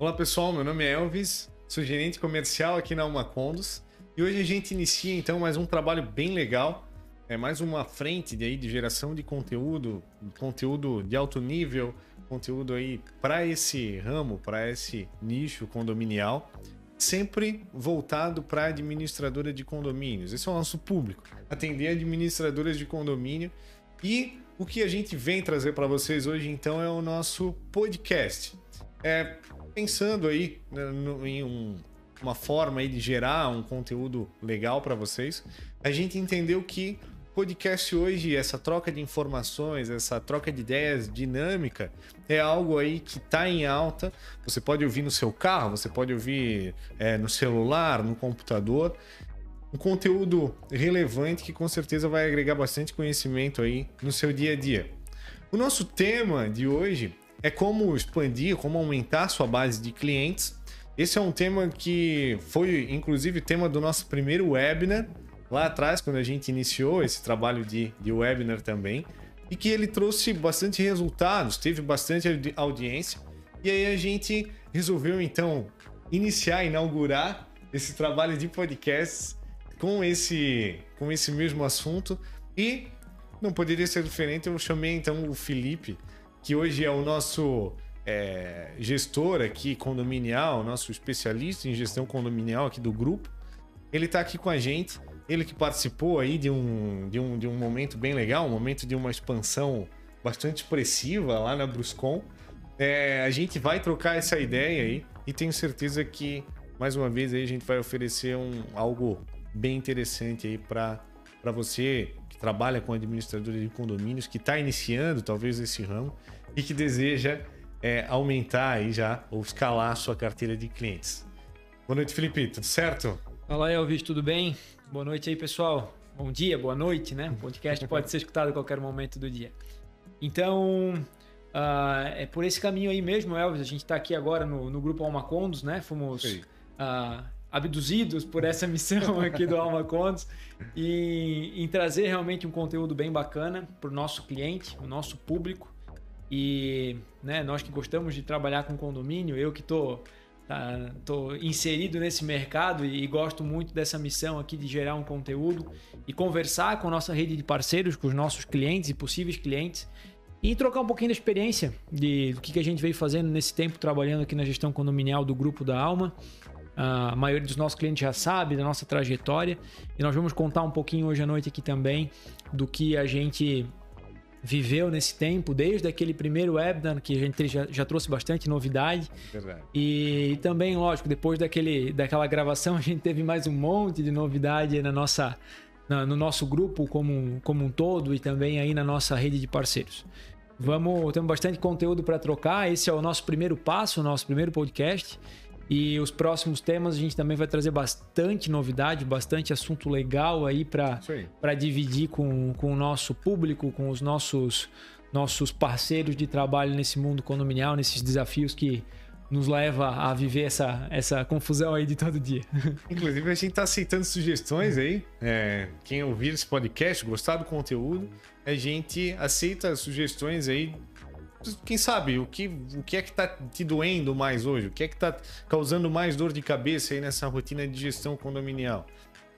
Olá pessoal, meu nome é Elvis, sou gerente comercial aqui na Umacondos e hoje a gente inicia então mais um trabalho bem legal, é mais uma frente de, aí, de geração de conteúdo, conteúdo de alto nível, conteúdo aí para esse ramo, para esse nicho condominial, sempre voltado para administradora de condomínios. Esse é o nosso público, atender administradoras de condomínio e o que a gente vem trazer para vocês hoje então é o nosso podcast. É, pensando aí né, no, em um, uma forma aí de gerar um conteúdo legal para vocês, a gente entendeu que podcast hoje, essa troca de informações, essa troca de ideias dinâmica, é algo aí que está em alta. Você pode ouvir no seu carro, você pode ouvir é, no celular, no computador. Um conteúdo relevante que com certeza vai agregar bastante conhecimento aí no seu dia a dia. O nosso tema de hoje é como expandir, como aumentar sua base de clientes. Esse é um tema que foi, inclusive, tema do nosso primeiro webinar, lá atrás, quando a gente iniciou esse trabalho de, de webinar também, e que ele trouxe bastante resultados, teve bastante audiência, e aí a gente resolveu, então, iniciar, inaugurar esse trabalho de podcasts com esse, com esse mesmo assunto, e não poderia ser diferente, eu chamei então o Felipe, que hoje é o nosso é, gestor aqui condominial, nosso especialista em gestão condominial aqui do grupo. Ele está aqui com a gente, ele que participou aí de um, de um, de um momento bem legal, um momento de uma expansão bastante expressiva lá na Bruscon. É, a gente vai trocar essa ideia aí e tenho certeza que mais uma vez aí a gente vai oferecer um, algo bem interessante aí para você que trabalha com administradores de condomínios, que está iniciando talvez esse ramo e que deseja é, aumentar aí já ou escalar a sua carteira de clientes. Boa noite, Felipe, tudo certo? Olá, Elvis, tudo bem? Boa noite aí, pessoal. Bom dia, boa noite, né? O podcast pode ser escutado a qualquer momento do dia. Então, uh, é por esse caminho aí mesmo, Elvis. A gente está aqui agora no, no grupo Almacondos, né? Fomos uh, abduzidos por essa missão aqui do Almacondos e em trazer realmente um conteúdo bem bacana para o nosso cliente, o nosso público. E né, nós que gostamos de trabalhar com condomínio, eu que estou tá, tô inserido nesse mercado e, e gosto muito dessa missão aqui de gerar um conteúdo e conversar com a nossa rede de parceiros, com os nossos clientes e possíveis clientes e trocar um pouquinho da experiência de, do que, que a gente veio fazendo nesse tempo trabalhando aqui na gestão condominial do Grupo da Alma. A maioria dos nossos clientes já sabe da nossa trajetória e nós vamos contar um pouquinho hoje à noite aqui também do que a gente viveu nesse tempo, desde aquele primeiro webinar que a gente já, já trouxe bastante novidade. Verdade. E, e, também, lógico, depois daquele, daquela gravação, a gente teve mais um monte de novidade na nossa, na, no nosso grupo como, como um todo e também aí na nossa rede de parceiros. Vamos, temos bastante conteúdo para trocar. Esse é o nosso primeiro passo, o nosso primeiro podcast. E os próximos temas a gente também vai trazer bastante novidade, bastante assunto legal aí para dividir com, com o nosso público, com os nossos, nossos parceiros de trabalho nesse mundo condominial, nesses desafios que nos leva a viver essa, essa confusão aí de todo dia. Inclusive, a gente está aceitando sugestões aí. É, quem ouvir esse podcast, gostar do conteúdo, a gente aceita sugestões aí quem sabe, o que, o que é que tá te doendo mais hoje? O que é que tá causando mais dor de cabeça aí nessa rotina de gestão condominial?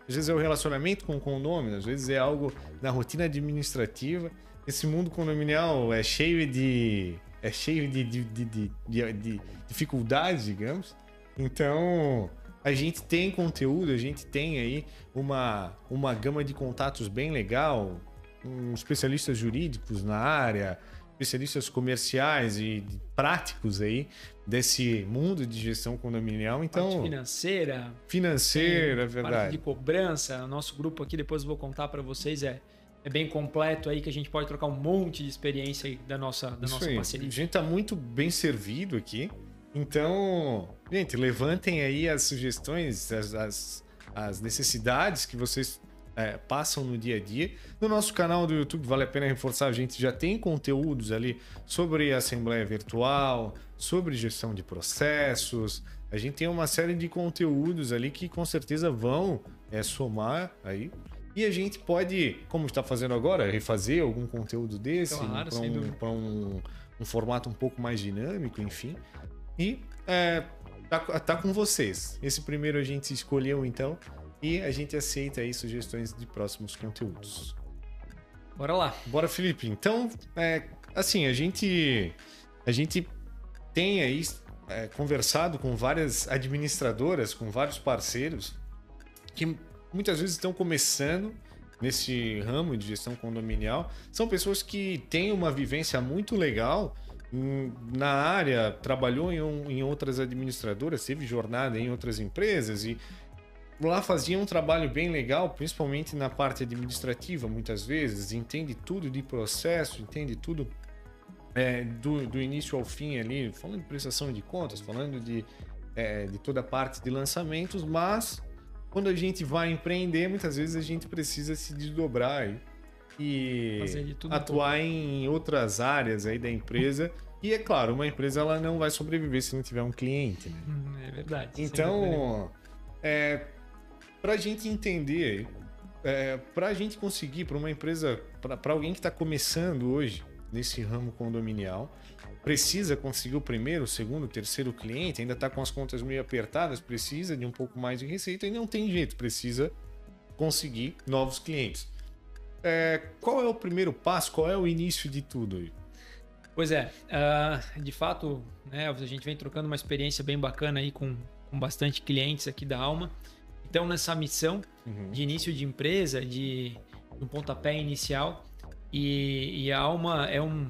Às vezes é o relacionamento com o condomínio, às vezes é algo na rotina administrativa. Esse mundo condominial é cheio de. é cheio de, de, de, de, de dificuldades, digamos. Então, a gente tem conteúdo, a gente tem aí uma, uma gama de contatos bem legal, um, especialistas jurídicos na área, especialistas comerciais e práticos aí desse mundo de gestão condominial. Então, parte financeira, financeira, é verdade. Parte de cobrança, o nosso grupo aqui depois eu vou contar para vocês é é bem completo aí que a gente pode trocar um monte de experiência aí da nossa da Isso nossa aí. parceria. A gente tá muito bem servido aqui. Então, gente, levantem aí as sugestões, as, as, as necessidades que vocês é, passam no dia a dia. No nosso canal do YouTube, vale a pena reforçar, a gente já tem conteúdos ali sobre Assembleia Virtual, sobre gestão de processos. A gente tem uma série de conteúdos ali que com certeza vão é, somar aí. E a gente pode, como está fazendo agora, refazer algum conteúdo desse claro, para um, um, um formato um pouco mais dinâmico, enfim. E é, tá, tá com vocês. Esse primeiro a gente escolheu então e a gente aceita aí sugestões de próximos conteúdos. Bora lá. Bora, Felipe. Então, é, assim, a gente a gente tem aí é, conversado com várias administradoras, com vários parceiros que muitas vezes estão começando nesse ramo de gestão condominial. São pessoas que têm uma vivência muito legal na área, trabalhou em, um, em outras administradoras, teve jornada em outras empresas e lá fazia um trabalho bem legal, principalmente na parte administrativa, muitas vezes, entende tudo de processo, entende tudo é, do, do, início ao fim ali, falando de prestação de contas, falando de, é, de toda a parte de lançamentos, mas quando a gente vai empreender, muitas vezes a gente precisa se desdobrar e atuar em outras áreas aí da empresa. E é claro, uma empresa ela não vai sobreviver se não tiver um cliente. Né? Hum, é verdade. Então, é, para a gente entender, é, para a gente conseguir, para uma empresa, para alguém que está começando hoje nesse ramo condominial, precisa conseguir o primeiro, o segundo, o terceiro cliente, ainda está com as contas meio apertadas, precisa de um pouco mais de receita e não tem jeito, precisa conseguir novos clientes. É, qual é o primeiro passo? Qual é o início de tudo? Pois é, uh, de fato, né, a gente vem trocando uma experiência bem bacana aí com, com bastante clientes aqui da Alma. Então, nessa missão uhum. de início de empresa, de, um pontapé inicial, e, e a Alma é um,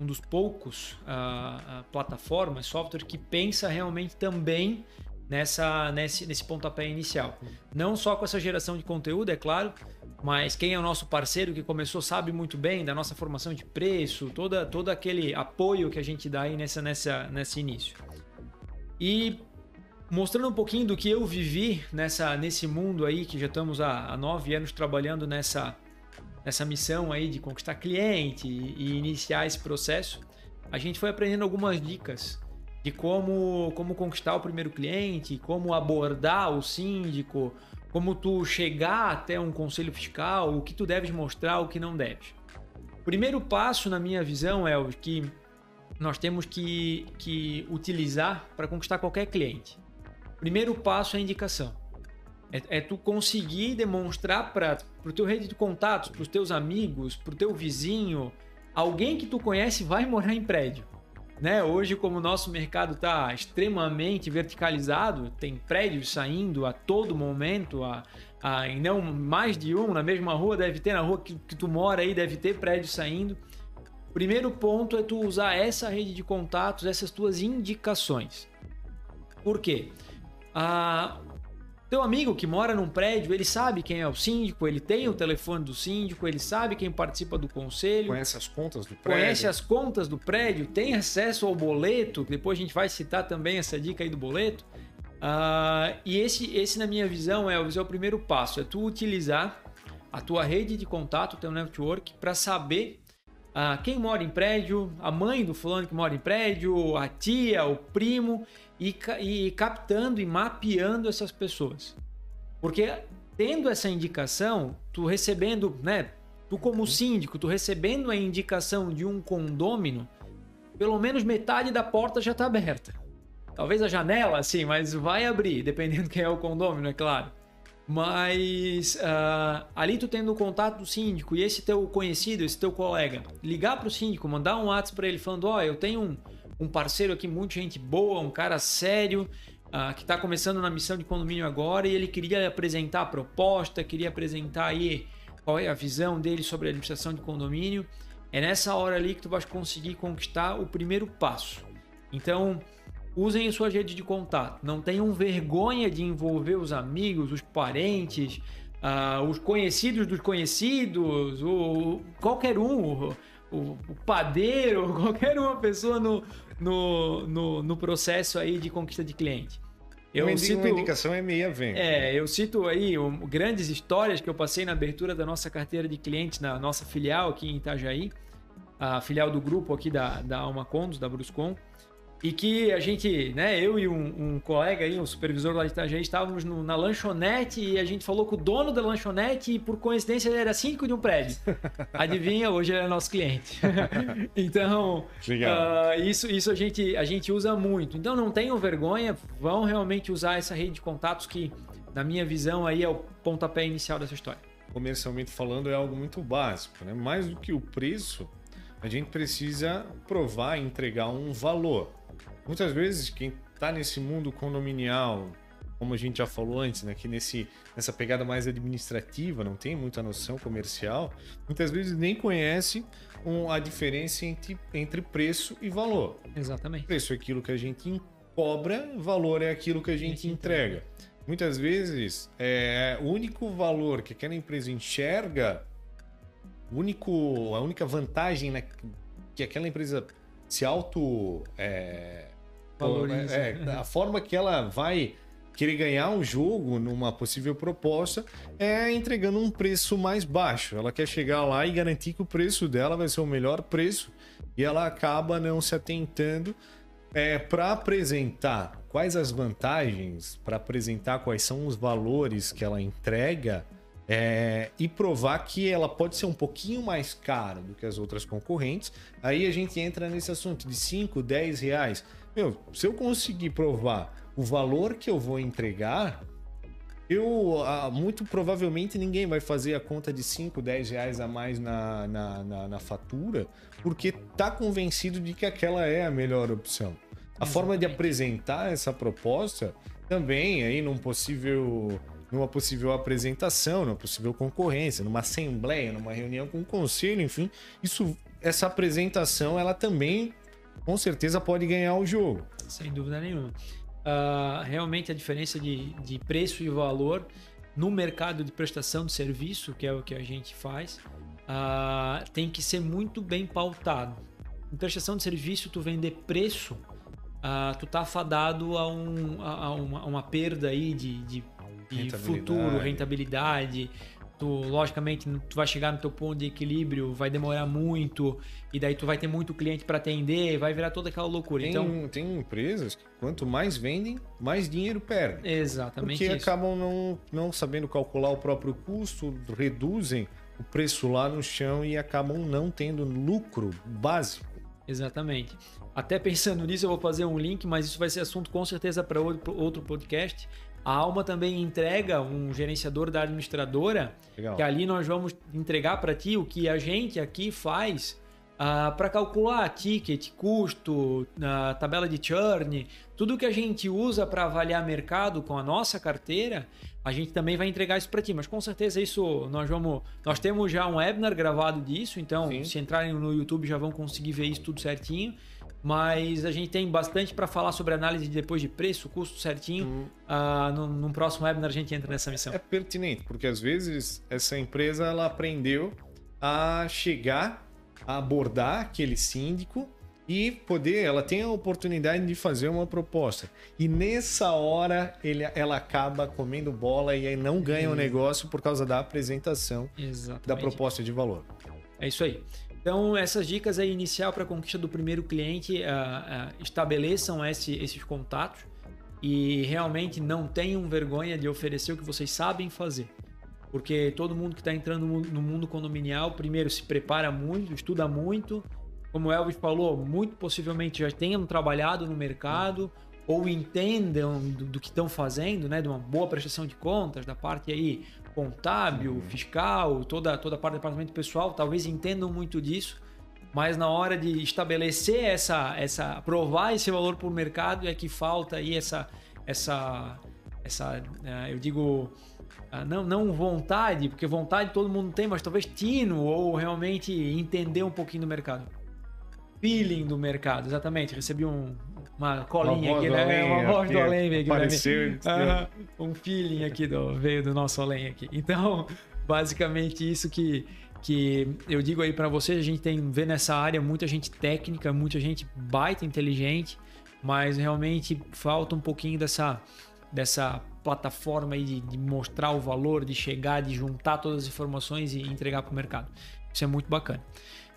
um, dos poucos uh, plataformas, software que pensa realmente também nessa, nesse, nesse pontapé inicial. Não só com essa geração de conteúdo, é claro, mas quem é o nosso parceiro que começou sabe muito bem da nossa formação de preço, toda, todo aquele apoio que a gente dá aí nessa, nessa, nesse início. E mostrando um pouquinho do que eu vivi nessa, nesse mundo aí, que já estamos há, há nove anos trabalhando nessa, nessa missão aí de conquistar cliente e, e iniciar esse processo, a gente foi aprendendo algumas dicas de como, como conquistar o primeiro cliente, como abordar o síndico, como tu chegar até um conselho fiscal, o que tu deves mostrar, o que não deves. Primeiro passo, na minha visão, é o que nós temos que, que utilizar para conquistar qualquer cliente. Primeiro passo é a indicação. É, é tu conseguir demonstrar para o teu rede de contatos, para os teus amigos, para o teu vizinho, alguém que tu conhece vai morar em prédio. Né? Hoje, como o nosso mercado está extremamente verticalizado, tem prédios saindo a todo momento, a, a, e não mais de um na mesma rua, deve ter na rua que, que tu mora aí, deve ter prédio saindo. Primeiro ponto é tu usar essa rede de contatos, essas tuas indicações. Por quê? Ah, teu amigo que mora num prédio, ele sabe quem é o síndico, ele tem o telefone do síndico, ele sabe quem participa do conselho. Conhece as contas do prédio. Conhece as contas do prédio, tem acesso ao boleto, depois a gente vai citar também essa dica aí do boleto. Uh, e esse, esse, na minha visão, Elvis, é o primeiro passo: é tu utilizar a tua rede de contato, o teu network, para saber uh, quem mora em prédio, a mãe do fulano que mora em prédio, a tia, o primo e, e captando e mapeando essas pessoas. Porque tendo essa indicação, tu recebendo, né? Tu como síndico, tu recebendo a indicação de um condômino, pelo menos metade da porta já está aberta. Talvez a janela, sim, mas vai abrir, dependendo quem é o condômino, é claro. Mas uh, ali tu tendo o contato do síndico e esse teu conhecido, esse teu colega, ligar para o síndico, mandar um WhatsApp para ele falando: Ó, oh, eu tenho um, um parceiro aqui, muita gente boa, um cara sério, uh, que está começando na missão de condomínio agora e ele queria apresentar a proposta, queria apresentar aí qual é a visão dele sobre a administração de condomínio. É nessa hora ali que tu vai conseguir conquistar o primeiro passo. Então, usem a sua rede de contato. Não tenham vergonha de envolver os amigos, os parentes, uh, os conhecidos dos conhecidos, o, qualquer um, o, o padeiro, qualquer uma pessoa no, no, no, no processo aí de conquista de cliente. Eu uma, cito, uma indicação é meia venda. É, eu cito aí um, grandes histórias que eu passei na abertura da nossa carteira de clientes na nossa filial aqui em Itajaí, a filial do grupo aqui da, da Alma Condos, da Bruscom. E que a gente, né, eu e um, um colega aí, um supervisor lá de Itajaí, estávamos no, na lanchonete e a gente falou com o dono da lanchonete e por coincidência ele era síndico de um prédio. Adivinha, hoje ele é nosso cliente. então, uh, isso, isso a, gente, a gente usa muito. Então não tenham vergonha, vão realmente usar essa rede de contatos que, na minha visão, aí é o pontapé inicial dessa história. Comercialmente falando, é algo muito básico, né? Mais do que o preço, a gente precisa provar e entregar um valor. Muitas vezes, quem está nesse mundo condominial, como a gente já falou antes, né, que nesse, nessa pegada mais administrativa, não tem muita noção comercial, muitas vezes nem conhece um, a diferença entre, entre preço e valor. Exatamente. Preço é aquilo que a gente cobra, valor é aquilo que a gente, a gente entrega. Muitas vezes, é, o único valor que aquela empresa enxerga, único, a única vantagem né, que aquela empresa se auto é, valoriza. É, é, a forma que ela vai querer ganhar um jogo numa possível proposta é entregando um preço mais baixo. Ela quer chegar lá e garantir que o preço dela vai ser o melhor preço e ela acaba não se atentando é, para apresentar quais as vantagens, para apresentar quais são os valores que ela entrega é, e provar que ela pode ser um pouquinho mais cara do que as outras concorrentes. Aí a gente entra nesse assunto de 5, 10 reais. Meu, se eu conseguir provar o valor que eu vou entregar, eu ah, muito provavelmente ninguém vai fazer a conta de 5, 10 reais a mais na, na, na, na fatura, porque tá convencido de que aquela é a melhor opção. A Exatamente. forma de apresentar essa proposta também aí num possível numa possível apresentação, numa possível concorrência, numa assembleia, numa reunião com o conselho, enfim, isso essa apresentação ela também com certeza pode ganhar o jogo. Sem dúvida nenhuma. Uh, realmente a diferença de, de preço e valor no mercado de prestação de serviço, que é o que a gente faz, uh, tem que ser muito bem pautado. Em prestação de serviço, tu vender preço, uh, tu tá fadado a, um, a, a, uma, uma, perda aí de, de, de rentabilidade. futuro, rentabilidade, tu logicamente tu vai chegar no teu ponto de equilíbrio, vai demorar muito e daí tu vai ter muito cliente para atender, vai virar toda aquela loucura. Tem, então tem empresas que quanto mais vendem, mais dinheiro perdem. Exatamente. Porque isso. acabam não, não sabendo calcular o próprio custo, reduzem o preço lá no chão e acabam não tendo lucro básico. Exatamente. Até pensando nisso, eu vou fazer um link, mas isso vai ser assunto com certeza para outro podcast a Alma também entrega um gerenciador da administradora, Legal. que ali nós vamos entregar para ti o que a gente aqui faz uh, ah, para calcular ticket, custo, uh, tabela de churn, tudo que a gente usa para avaliar mercado com a nossa carteira, a gente também vai entregar isso para ti. Mas com certeza isso nós vamos, nós temos já um webinar gravado disso, então Sim. se entrarem no YouTube já vão conseguir ver isso tudo certinho mas a gente tem bastante para falar sobre análise de depois de preço, custo certinho. Uhum. Uh, no, no, próximo webinar a gente entra nessa missão. É pertinente, porque às vezes essa empresa ela aprendeu a chegar, a abordar aquele síndico e poder, ela tem a oportunidade de fazer uma proposta. E nessa hora ele, ela acaba comendo bola e aí não ganha o negócio por causa da apresentação Exatamente. da proposta de valor. É isso aí. Então, essas dicas aí inicial para a conquista do primeiro cliente, uh, uh, estabeleçam esse, esses contatos e realmente não tenham vergonha de oferecer o que vocês sabem fazer. Porque todo mundo que está entrando no mundo condominial, primeiro se prepara muito, estuda muito. Como o Elvis falou, muito possivelmente já tenham trabalhado no mercado ou entendam do, do que estão fazendo, né? De uma boa prestação de contas, da parte aí contábil, uhum. fiscal, toda, toda a parte do departamento pessoal, talvez entendam muito disso, mas na hora de estabelecer essa, essa provar esse valor para o mercado é que falta aí essa, essa, essa é, eu digo, ah, não, não vontade, porque vontade todo mundo tem, mas talvez tino ou realmente entender um pouquinho do mercado. Feeling do mercado, exatamente. Recebi um, uma colinha uma aqui, né? Além, uma voz do além aqui. Apareceu. Né? um feeling aqui do, veio do nosso além aqui. Então, basicamente isso que, que eu digo aí para vocês, a gente tem vê nessa área muita gente técnica, muita gente baita inteligente, mas realmente falta um pouquinho dessa dessa plataforma aí de, de mostrar o valor, de chegar, de juntar todas as informações e entregar para o mercado. Isso é muito bacana.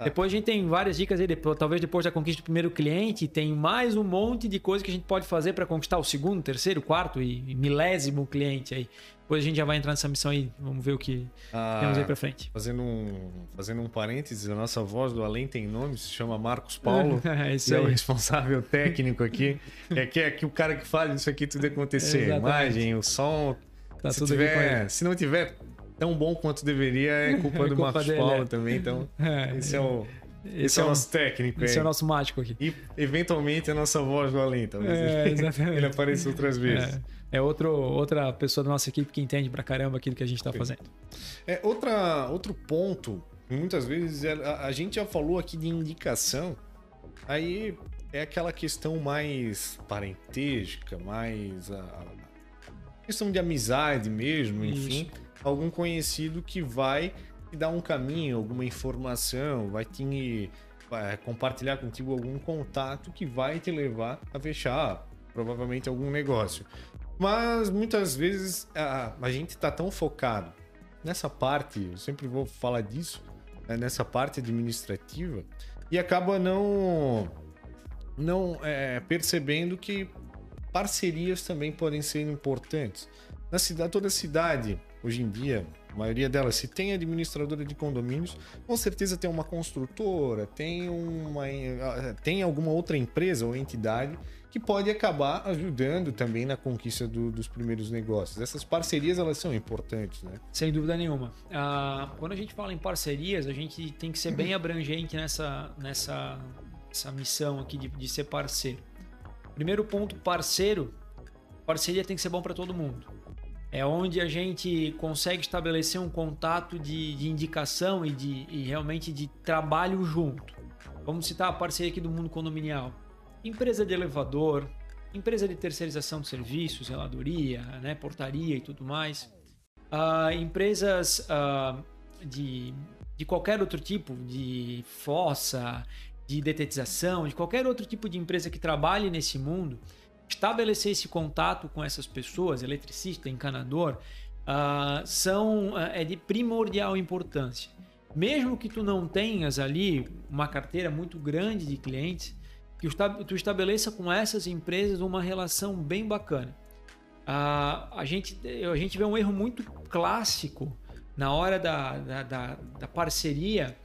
Depois a gente tem várias dicas aí, depois, talvez depois da conquista do primeiro cliente, tem mais um monte de coisa que a gente pode fazer para conquistar o segundo, terceiro, quarto e milésimo cliente aí. Depois a gente já vai entrar nessa missão aí, vamos ver o que ah, temos aí para frente. Fazendo um, fazendo um parênteses, a nossa voz do Além tem nome, se chama Marcos Paulo, é, é o responsável técnico aqui. é que é aqui o cara que faz isso aqui tudo acontecer. a imagem, o som. Tá se, tiver, se não tiver tão bom quanto deveria, é culpa é do culpa Marcos dele, Paulo é. também. Então, é, esse é o. Esse, esse é o nosso técnico. Esse é o nosso mágico aqui. E, eventualmente, a nossa voz do além, talvez. É, exatamente. ele apareça outras vezes. É, é outro, outra pessoa da nossa equipe que entende pra caramba aquilo que a gente está fazendo. É, outra, outro ponto, muitas vezes, é, a, a gente já falou aqui de indicação, aí é aquela questão mais parentésica, mais a, a questão de amizade mesmo, enfim. Isso algum conhecido que vai te dar um caminho, alguma informação, vai te vai compartilhar contigo algum contato que vai te levar a fechar provavelmente algum negócio. Mas muitas vezes a, a gente está tão focado nessa parte, eu sempre vou falar disso, né, nessa parte administrativa, e acaba não, não é, percebendo que parcerias também podem ser importantes. Na cidade, toda cidade hoje em dia, a maioria delas, se tem administradora de condomínios, com certeza tem uma construtora, tem uma tem alguma outra empresa ou entidade que pode acabar ajudando também na conquista do, dos primeiros negócios. Essas parcerias elas são importantes, né? Sem dúvida nenhuma. Ah, quando a gente fala em parcerias, a gente tem que ser bem abrangente nessa, nessa essa missão aqui de, de ser parceiro. Primeiro ponto, parceiro. Parceria tem que ser bom para todo mundo é onde a gente consegue estabelecer um contato de, de indicação e, de, e realmente de trabalho junto. Vamos citar a parceria aqui do mundo condominial. Empresa de elevador, empresa de terceirização de serviços, zeladoria, né, portaria e tudo mais. Uh, empresas uh, de, de qualquer outro tipo, de fossa, de detetização, de qualquer outro tipo de empresa que trabalhe nesse mundo, estabelecer esse contato com essas pessoas, eletricista, encanador, uh, são uh, é de primordial importância. Mesmo que tu não tenhas ali uma carteira muito grande de clientes, que tu estabeleça com essas empresas uma relação bem bacana. Uh, a, gente, a gente vê um erro muito clássico na hora da, da, da, da parceria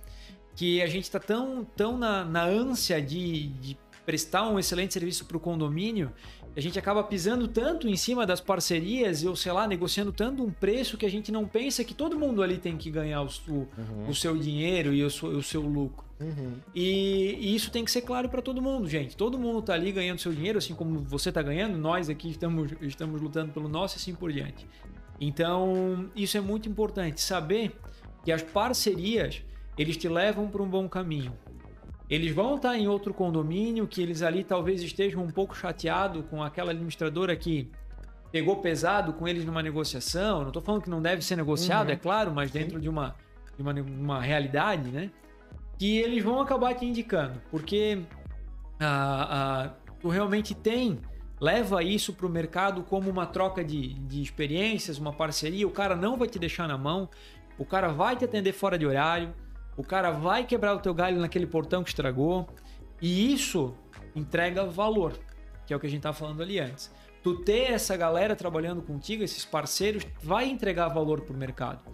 que a gente está tão, tão na, na ânsia de, de prestar um excelente serviço para o condomínio a gente acaba pisando tanto em cima das parcerias, ou sei lá, negociando tanto um preço que a gente não pensa que todo mundo ali tem que ganhar o, o, uhum. o seu dinheiro e o, o seu lucro. Uhum. E, e, isso tem que ser claro para todo mundo, gente. Todo mundo tá ali ganhando seu dinheiro, assim como você tá ganhando, nós aqui estamos, estamos lutando pelo nosso e assim por diante. Então, isso é muito importante, saber que as parcerias, eles te levam para um bom caminho. Eles vão estar em outro condomínio que eles ali talvez estejam um pouco chateados com aquela administradora que pegou pesado com eles numa negociação. Não estou falando que não deve ser negociado, uhum. é claro, mas dentro de uma, de uma, uma realidade, né? Que eles vão acabar te indicando, porque ah, ah, tu realmente tem, leva isso para o mercado como uma troca de, de experiências, uma parceria. O cara não vai te deixar na mão, o cara vai te atender fora de horário o cara vai quebrar o teu galho naquele portão que estragou. E isso entrega valor, que é o que a gente estava falando ali antes. Tu ter essa galera trabalhando contigo, esses parceiros, vai entregar valor pro mercado.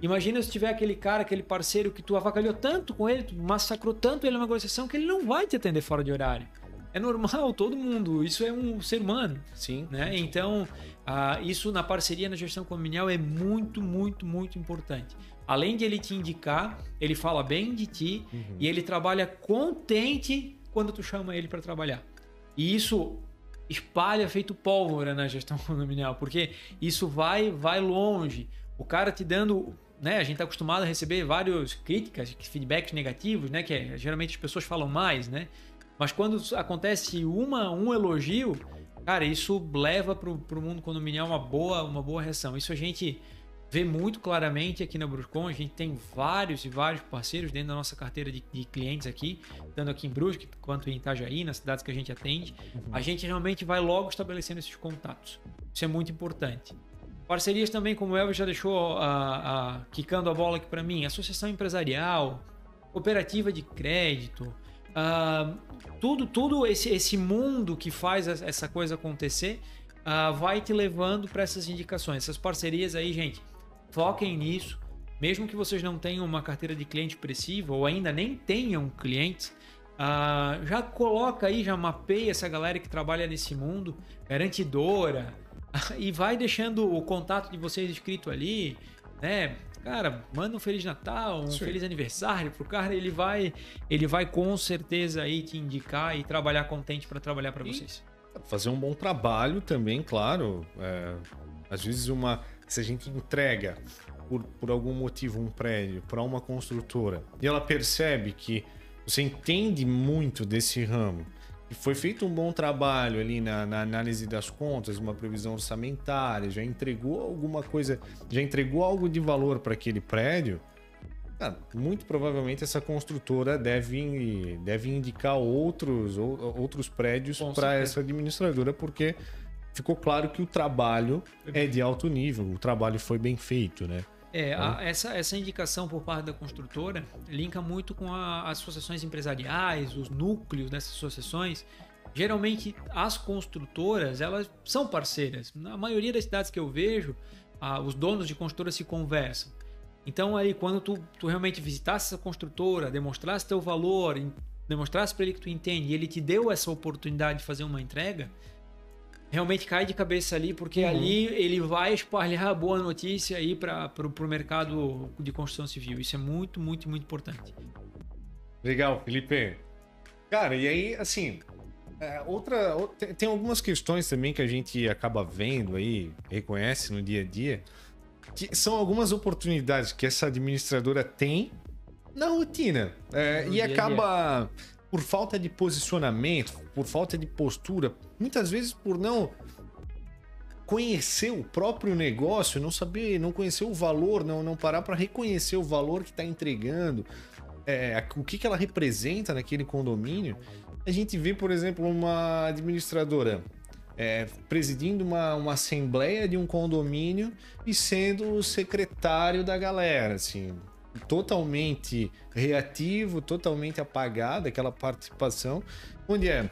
Imagina se tiver aquele cara, aquele parceiro que tu avacalhou tanto com ele, tu massacrou tanto ele na negociação que ele não vai te atender fora de horário. É normal, todo mundo. Isso é um ser humano. Sim. Né? Então, ah, isso na parceria na gestão condominial é muito, muito, muito importante além de ele te indicar, ele fala bem de ti uhum. e ele trabalha contente quando tu chama ele para trabalhar. E isso espalha feito pólvora na gestão condominial, porque isso vai vai longe. O cara te dando, né, a gente está acostumado a receber várias críticas, feedbacks negativos, né, que é, geralmente as pessoas falam mais, né? Mas quando acontece uma um elogio, cara, isso leva para o mundo condominial uma boa uma boa reação. Isso a gente vê muito claramente aqui na Bruscon. A gente tem vários e vários parceiros dentro da nossa carteira de, de clientes aqui, tanto aqui em Brusque quanto em Itajaí, nas cidades que a gente atende. Uhum. A gente realmente vai logo estabelecendo esses contatos. Isso é muito importante. Parcerias também, como o Elvis já deixou a, a, quicando a bola aqui para mim, associação empresarial, cooperativa de crédito, uh, tudo, tudo esse, esse mundo que faz essa coisa acontecer uh, vai te levando para essas indicações, essas parcerias aí, gente. Foquem nisso. Mesmo que vocês não tenham uma carteira de cliente expressiva ou ainda nem tenham clientes, uh, já coloca aí, já mapeia essa galera que trabalha nesse mundo, garantidora, e vai deixando o contato de vocês escrito ali, né? Cara, manda um feliz Natal, um Sim. feliz aniversário pro cara, ele vai, ele vai com certeza aí te indicar e trabalhar contente para trabalhar para vocês. Fazer um bom trabalho também, claro. É, às vezes uma, se a gente entrega por, por algum motivo um prédio para uma construtora e ela percebe que você entende muito desse ramo e foi feito um bom trabalho ali na, na, análise das contas, uma previsão orçamentária, já entregou alguma coisa, já entregou algo de valor para aquele prédio, muito provavelmente essa construtora deve, deve indicar outros, outros prédios para essa administradora, porque ficou claro que o trabalho é de alto nível, o trabalho foi bem feito, né? É, a, essa, essa indicação por parte da construtora linka muito com a, as associações empresariais, os núcleos dessas associações. Geralmente, as construtoras, elas são parceiras. Na maioria das cidades que eu vejo, ah, os donos de construtoras se conversam. Então, aí, quando tu, tu realmente visitasse essa construtora, demonstrasse teu valor, demonstrasse para ele que tu entende, e ele te deu essa oportunidade de fazer uma entrega, realmente cai de cabeça ali, porque uhum. ali ele vai espalhar a boa notícia aí para o mercado de construção civil. Isso é muito, muito, muito importante. Legal, Felipe. Cara, e aí, assim, é, outra, tem algumas questões também que a gente acaba vendo aí, reconhece no dia a dia, que são algumas oportunidades que essa administradora tem na rotina. É, e acaba por falta de posicionamento, por falta de postura, muitas vezes por não conhecer o próprio negócio, não saber, não conhecer o valor, não, não parar para reconhecer o valor que está entregando, é, o que, que ela representa naquele condomínio. A gente vê, por exemplo, uma administradora é, presidindo uma, uma assembleia de um condomínio e sendo o secretário da galera, assim, totalmente reativo, totalmente apagado, aquela participação, onde é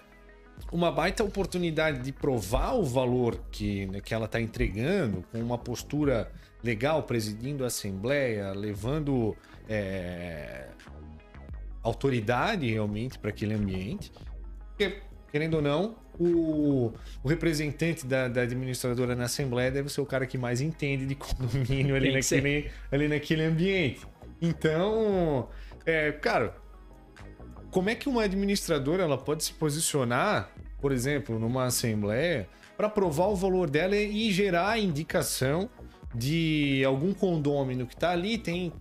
uma baita oportunidade de provar o valor que, né, que ela está entregando, com uma postura legal, presidindo a Assembleia, levando é, autoridade realmente para aquele ambiente. Porque, querendo ou não, o, o representante da, da, administradora na Assembleia deve ser o cara que mais entende de condomínio ali, naquele, ali naquele ambiente. Então, é, cara, como é que uma administradora ela pode se posicionar, por exemplo, numa assembleia, para provar o valor dela e gerar a indicação de algum condômino que está ali, tem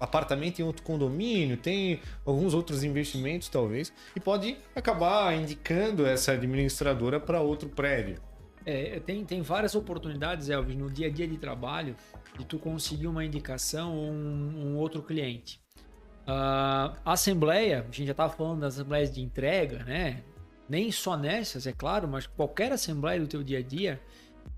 apartamento em outro condomínio, tem alguns outros investimentos talvez, e pode acabar indicando essa administradora para outro prédio. É, tem, tem várias oportunidades, Elvis, no dia a dia de trabalho, de tu conseguir uma indicação ou um, um outro cliente. Uh, assembleia, a gente já estava falando das assembleias de entrega, né? Nem só nessas, é claro, mas qualquer assembleia do teu dia a dia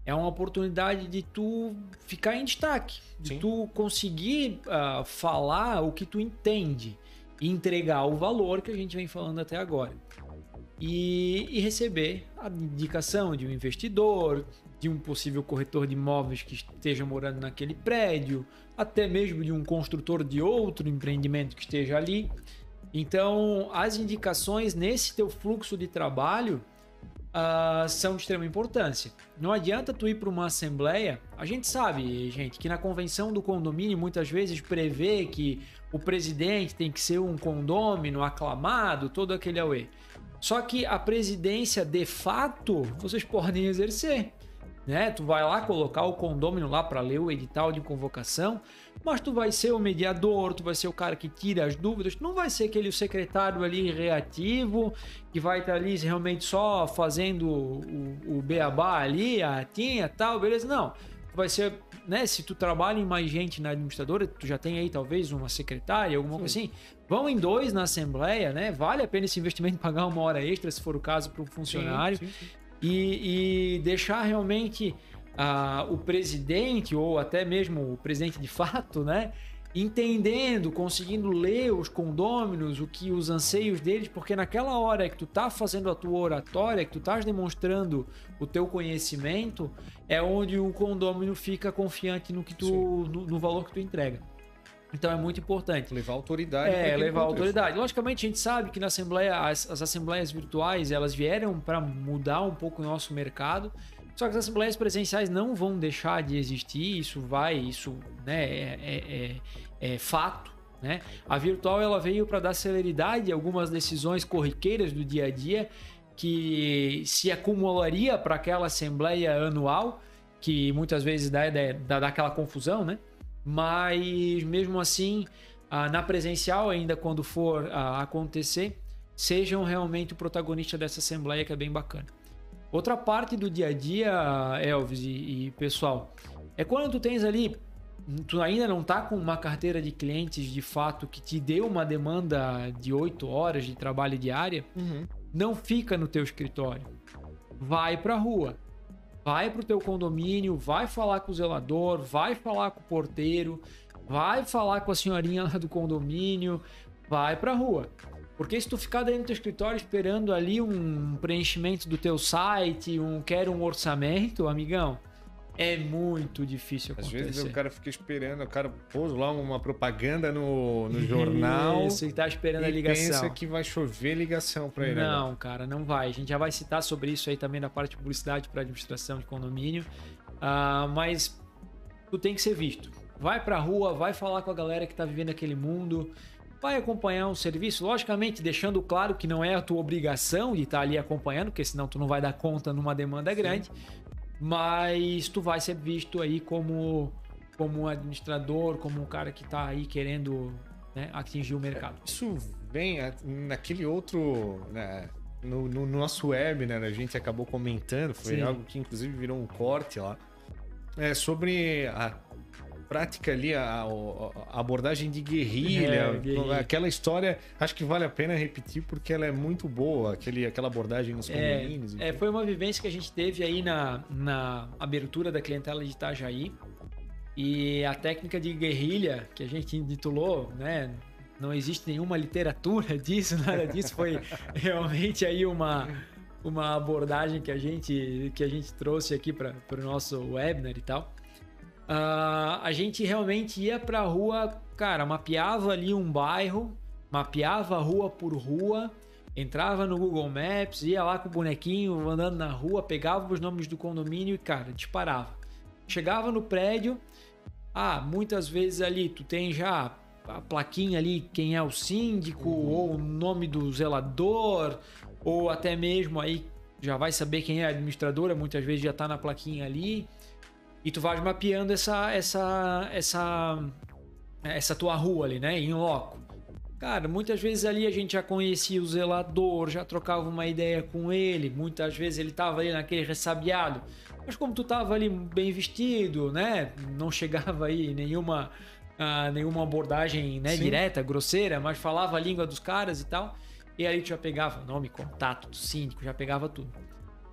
é uma oportunidade de tu ficar em destaque, de Sim. tu conseguir uh, falar o que tu entende e entregar o valor que a gente vem falando até agora e, e receber a indicação de um investidor, de um possível corretor de imóveis que esteja morando naquele prédio, até mesmo de um construtor de outro empreendimento que esteja ali. Então, as indicações nesse teu fluxo de trabalho uh, são de extrema importância. Não adianta tu ir para uma assembleia. A gente sabe, gente, que na convenção do condomínio muitas vezes prevê que o presidente tem que ser um condômino aclamado, todo aquele away. Só que a presidência, de fato, vocês podem exercer. Né? Tu vai lá colocar o condômino lá para ler o edital de convocação, mas tu vai ser o mediador, tu vai ser o cara que tira as dúvidas, tu não vai ser aquele secretário ali reativo que vai estar tá ali realmente só fazendo o, o beabá ali, a tinha tal, beleza? Não. Tu vai ser né, se tu trabalha em mais gente na administradora, tu já tem aí talvez uma secretária, alguma coisa assim, vão em dois na assembleia, né? Vale a pena esse investimento pagar uma hora extra, se for o caso, para o funcionário. Sim, sim, sim. E, e, deixar realmente uh, o presidente, ou até mesmo o presidente de fato, né? entendendo, conseguindo ler os condôminos, o que os anseios deles, porque naquela hora que tu tá fazendo a tua oratória, que tu estás demonstrando o teu conhecimento, é onde o condômino fica confiante no que tu no, no, valor que tu entrega. Então é muito importante. Levar autoridade. É, levar autoridade. Logicamente, a gente sabe que na Assembleia, as, as assembleias virtuais, elas vieram para mudar um pouco o nosso mercado. Só que as assembleias presenciais não vão deixar de existir, isso vai, isso né, é, é, é, é fato. Né? A virtual ela veio para dar celeridade a algumas decisões corriqueiras do dia a dia que se acumularia para aquela assembleia anual, que muitas vezes dá, dá, dá aquela confusão, né? Mas mesmo assim, na presencial, ainda quando for acontecer, sejam realmente o protagonista dessa assembleia que é bem bacana. Outra parte do dia a dia, Elvis e, e pessoal, é quando tu tens ali tu ainda não está com uma carteira de clientes de fato que te deu uma demanda de 8 horas de trabalho diária, uhum. Não fica no teu escritório. Vai para a rua. Vai para o teu condomínio, vai falar com o zelador, vai falar com o porteiro, vai falar com a senhorinha lá do condomínio, vai para a rua. Porque se tu ficar dentro do teu escritório esperando ali um preenchimento do teu site, um quer um orçamento, amigão, é muito difícil acontecer. Às vezes o cara fica esperando, o cara pôs lá uma propaganda no, no jornal. Isso, e tá esperando a ligação. pensa que vai chover ligação para ele. Não, agora. cara, não vai. A gente já vai citar sobre isso aí também na parte de publicidade para administração de condomínio. Uh, mas tu tem que ser visto. Vai pra rua, vai falar com a galera que tá vivendo aquele mundo vai acompanhar um serviço, logicamente deixando claro que não é a tua obrigação de estar ali acompanhando, porque senão tu não vai dar conta numa demanda grande, Sim. Mas tu vai ser visto aí como como um administrador, como um cara que está aí querendo né, atingir o mercado. Isso vem naquele outro, né, no, no, nosso web, né, a gente acabou comentando, foi Sim. algo que inclusive virou um corte lá, é sobre a prática ali, a, a abordagem de guerrilha, é, guerrilha, aquela história, acho que vale a pena repetir porque ela é muito boa, aquele, aquela abordagem nos é, condomínios. É, é, foi uma vivência que a gente teve aí na, na abertura da clientela de Itajaí. E a técnica de guerrilha que a gente intitulou, né? Não existe nenhuma literatura disso, nada disso. Foi realmente aí uma, uma abordagem que a gente, que a gente trouxe aqui para o nosso webinar e tal. Uh, a gente realmente ia pra rua, cara, mapeava ali um bairro, mapeava rua por rua, entrava no Google Maps, ia lá com o bonequinho andando na rua, pegava os nomes do condomínio e, cara, disparava. Chegava no prédio, ah, muitas vezes ali tu tem já a plaquinha ali, quem é o síndico, ou o nome do zelador, ou até mesmo aí já vai saber quem é a administradora, muitas vezes já tá na plaquinha ali. E tu vais mapeando essa, essa, essa, essa tua rua ali, né? Em loco. Cara, muitas vezes ali a gente já conhecia o zelador, já trocava uma ideia com ele. Muitas vezes ele tava ali naquele ressabiado. Mas como tu tava ali bem vestido, né? Não chegava aí nenhuma, uh, nenhuma abordagem né, direta, grosseira, mas falava a língua dos caras e tal. E aí tu já pegava nome, contato do síndico, já pegava tudo.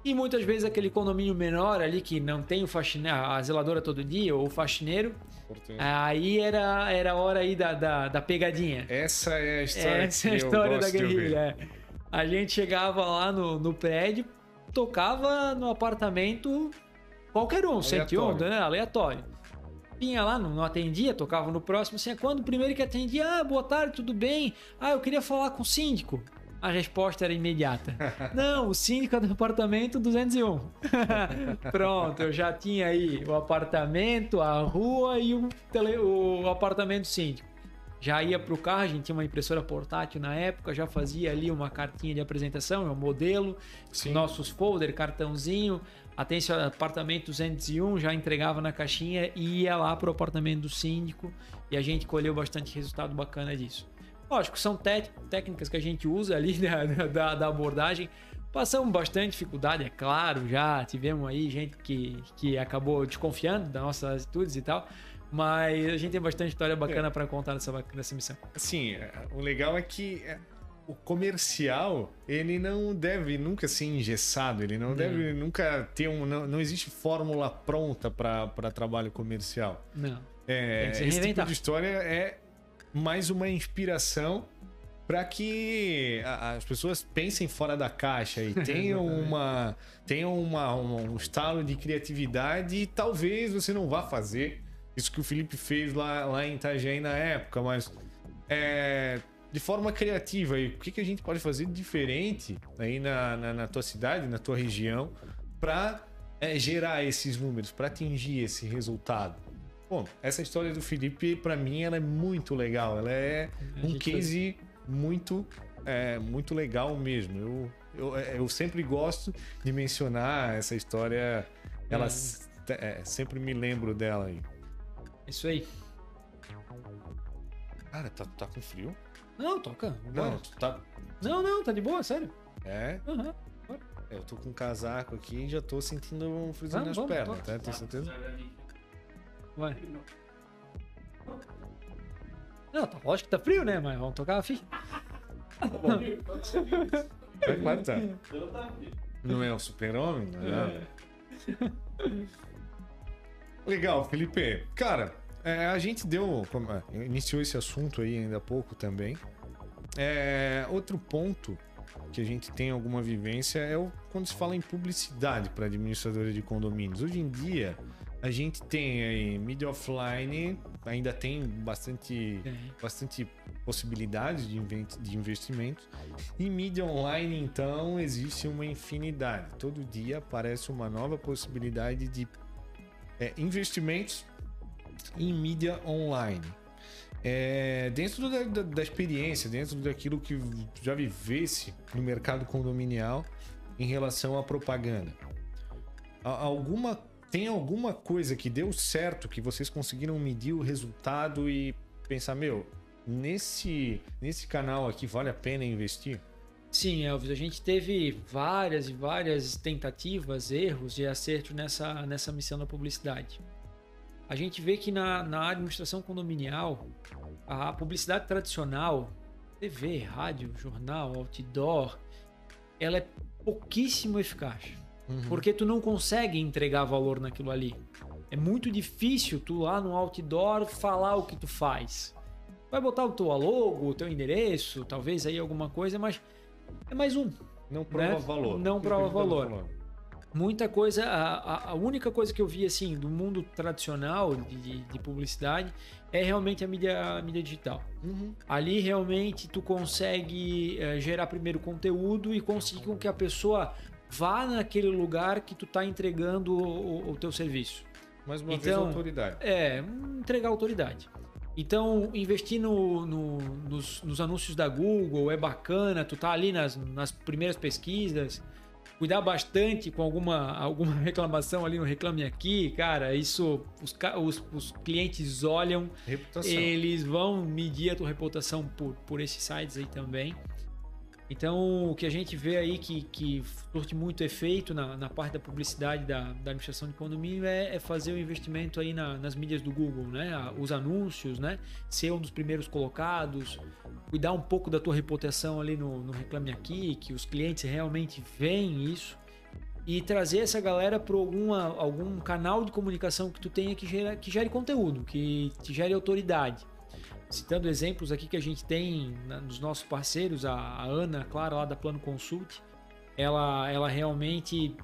E muitas vezes aquele condomínio menor ali que não tem o faxineiro, a zeladora todo dia, ou o faxineiro, aí era, era a hora aí da, da, da pegadinha. Essa é a história, Essa é a história da guerrilha. É. A gente chegava lá no, no prédio, tocava no apartamento qualquer um, aleatório. 101, né? Aleatório. Vinha lá, não, não atendia, tocava no próximo, assim, quando o primeiro que atendia, ah, boa tarde, tudo bem? Ah, eu queria falar com o síndico a resposta era imediata. Não, o síndico é do apartamento 201. Pronto, eu já tinha aí o apartamento, a rua e o, tele, o apartamento síndico. Já ia para o carro, a gente tinha uma impressora portátil na época, já fazia ali uma cartinha de apresentação, é um modelo, Sim. nossos folder, cartãozinho, atenção, apartamento 201, já entregava na caixinha e ia lá para o apartamento do síndico e a gente colheu bastante resultado bacana disso. Lógico, são técnicas que a gente usa ali da, da, da, abordagem. Passamos bastante dificuldade, é claro, já tivemos aí gente que, que acabou desconfiando das nossas atitudes e tal. Mas a gente tem bastante história bacana é. para contar nessa, nessa missão. Sim, é, o legal é que é, o comercial, ele não deve nunca ser engessado, ele não, deve nunca ter um. Não, não existe fórmula pronta para trabalho comercial. Não. É, esse tipo de história é mais uma inspiração para que as pessoas pensem fora da caixa e tenham uma tenham uma, um estalo de criatividade e talvez você não vá fazer isso que o Felipe fez lá, lá em Itajaí na época, mas é, de forma criativa. E o que, que a gente pode fazer de diferente aí na, na, na tua cidade, na tua região, para gerar esses números, para atingir esse resultado? Bom, essa história do Felipe, para mim, ela é muito legal. Ela é A um case muito, é, muito legal mesmo. Eu, eu, eu sempre gosto de mencionar essa história. Ela é, sempre me lembro dela aí. Isso aí. Cara, tá, tá com frio? Não, toca. Não, tu tá. Não, não, tá de boa, sério. É, Aham. eu tô com um casaco aqui e já tô sentindo um friozinho Vamos, nas vamos, pernas, tá? Tem certeza? Vai. Não, tá lógico que tá frio, né? Mas vamos tocar a ficha. Vai, vai, tá. Não é o super-homem? Não. Legal, Felipe. Cara, é, a gente deu. como- é, Iniciou esse assunto aí ainda há pouco também. É, outro ponto que a gente tem alguma vivência é o, quando se fala em publicidade para administradores de condomínios. Hoje em dia, a gente tem aí mídia offline, ainda tem bastante É. bastante possibilidades de, de investimentos. E mídia online, então, existe uma infinidade. Todo dia aparece uma nova possibilidade de é, investimentos em mídia online. É, dentro da, da- da experiência, dentro daquilo que já vivesse no mercado condominial em relação à propaganda. Alguma tem alguma coisa que deu certo que vocês conseguiram medir o resultado e pensar, meu, nesse nesse canal aqui vale a pena investir? Sim, Elvis, a gente teve várias e várias tentativas, erros e acertos nessa, nessa missão da publicidade. A gente vê que na, na administração condominial, a publicidade tradicional, TV, rádio, jornal, outdoor, ela é pouquíssimo eficaz. Porque tu não consegue entregar valor naquilo ali. É muito difícil tu lá no outdoor falar o que tu faz. Vai botar o teu logo, o teu endereço, talvez aí alguma coisa, mas é mais um. Não prova Né? valor. Não O que prova valor. Muita coisa, a, a- única coisa que eu vi assim do mundo tradicional de, de- de publicidade é realmente a mídia, a mídia digital. Uhum. Ali realmente tu consegue eh, gerar primeiro conteúdo e conseguir com que a pessoa vá naquele lugar que tu tá entregando o, o teu serviço. Mais uma vez, Então, autoridade. É, entregar autoridade. Então, investir no- no- nos, nos anúncios da Google é bacana, tu tá ali nas, nas primeiras pesquisas, cuidar bastante com alguma, alguma reclamação ali no Reclame Aqui, cara, isso os, os- os clientes olham, Reputação. eles vão medir a tua reputação por, por esses sites aí também. Então, o que a gente vê aí que, que surte muito efeito na, na parte da publicidade da, da administração de condomínio é, é fazer o investimento aí na- nas mídias do Google, né? Os anúncios, né? Ser um dos primeiros colocados, cuidar um pouco da tua reputação ali no, no Reclame Aqui, que os clientes realmente veem isso e trazer essa galera para algum canal de comunicação que tu tenha que, gera, que gere conteúdo, que te gere autoridade. Citando exemplos aqui que a gente tem na- nos nossos parceiros, a, a Ana, claro, lá da Plano Consult, ela, ela realmente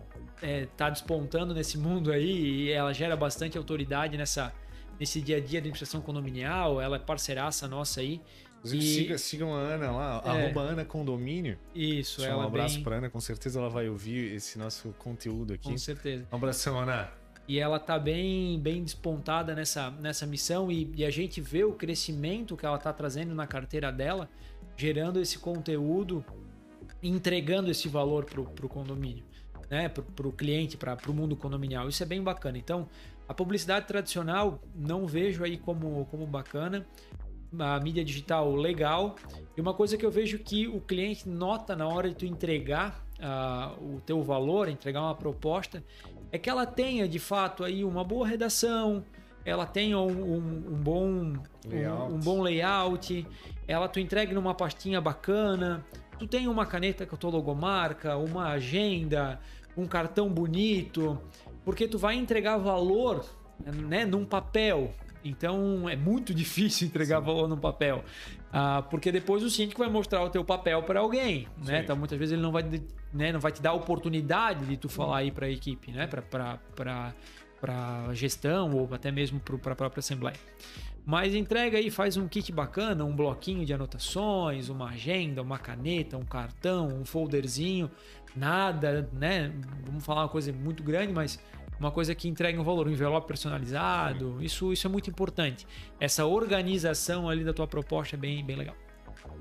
está despontando nesse mundo aí e ela gera bastante autoridade nessa, nesse dia a dia de administração condominial, ela é parceiraça nossa aí. Inclusive, E- siga- sigam a Ana lá, É. arroba Ana Condomínio. Isso, Só ela um abraço bem, pra Ana, com certeza ela vai ouvir esse nosso conteúdo aqui. com certeza. Um abração, Ana. E ela tá bem, bem despontada nessa, nessa missão e, e a gente vê o crescimento que ela tá trazendo na carteira dela, gerando esse conteúdo, entregando esse valor pro, pro condomínio, né? Pro, pro cliente, para pro mundo condominial. Isso é bem bacana. Então, a publicidade tradicional não vejo aí como, como bacana. A mídia digital legal. E uma coisa que eu vejo que o cliente nota na hora de tu entregar ah, o teu valor, entregar uma proposta, é que ela tenha de fato aí uma boa redação, ela tenha um, um- um bom um- Layout. um, bom layout, ela tu entregue numa pastinha bacana, tu tem uma caneta com a tua logomarca, uma agenda, um cartão bonito, porque tu vai entregar valor, né, num papel Então é muito difícil entregar Sim. valor no papel, ah, porque depois o síndico vai mostrar o teu papel para alguém, né? Então muitas vezes ele não vai, né, não vai te dar a oportunidade de tu falar aí para a equipe, né? Para para gestão ou até mesmo para a própria assembleia. Mas entrega aí, faz um kit bacana, um bloquinho de anotações, uma agenda, uma caneta, um cartão, um folderzinho, nada, né? Vamos falar uma coisa muito grande, mas uma coisa que entregue um valor, um envelope personalizado. Isso, isso é muito importante. Essa organização ali da tua proposta é bem, bem legal.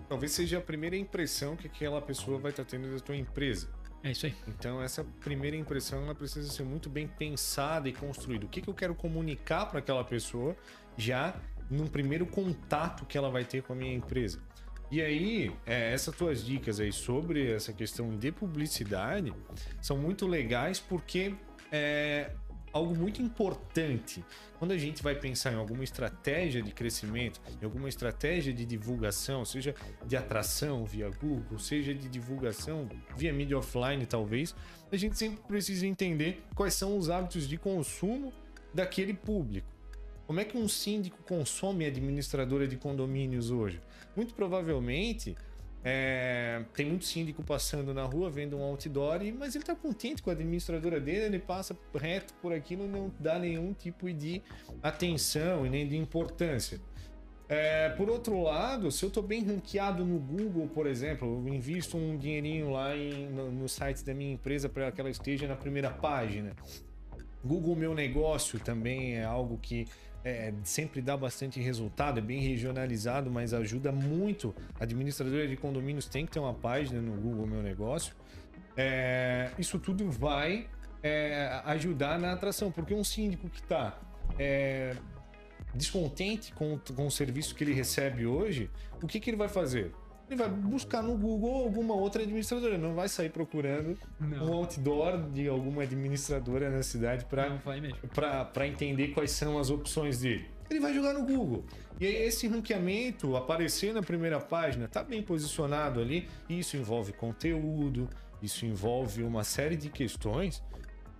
Talvez seja a primeira impressão que aquela pessoa vai estar tendo da tua empresa. É isso aí. Então, essa primeira impressão ela precisa ser muito bem pensada e construída. O que, que eu quero comunicar para aquela pessoa já num primeiro contato que ela vai ter com a minha empresa? E aí, é, essas tuas dicas aí sobre essa questão de publicidade são muito legais porque é algo muito importante. Quando a gente vai pensar em alguma estratégia de crescimento, em alguma estratégia de divulgação, seja de atração via Google, seja de divulgação via mídia offline, talvez, a gente sempre precisa entender quais são os hábitos de consumo daquele público. Como é que um síndico consome administradora de condomínios hoje? Muito provavelmente é, tem muito síndico passando na rua, vendo um outdoor, mas ele está contente com a administradora dele, ele passa reto por aquilo, não dá nenhum tipo de atenção e nem de importância. É, por outro lado, se eu estou bem ranqueado no Google, por exemplo, eu invisto um dinheirinho lá em, no, no site da minha empresa para que ela esteja na primeira página. Google Meu Negócio também é algo que é, sempre dá bastante resultado, é bem regionalizado, mas ajuda muito. Administradora de condomínios tem que ter uma página no Google Meu Negócio. É, isso tudo vai é, ajudar na atração, porque um síndico que está é, descontente com, com o serviço que ele recebe hoje, o que, que ele vai fazer? Ele vai buscar no Google alguma outra administradora. Não vai sair procurando não. um outdoor de alguma administradora na cidade para entender quais são as opções dele. Ele vai jogar no Google. E aí esse ranqueamento aparecer na primeira página, tá bem posicionado ali. Isso envolve conteúdo, isso envolve uma série de questões,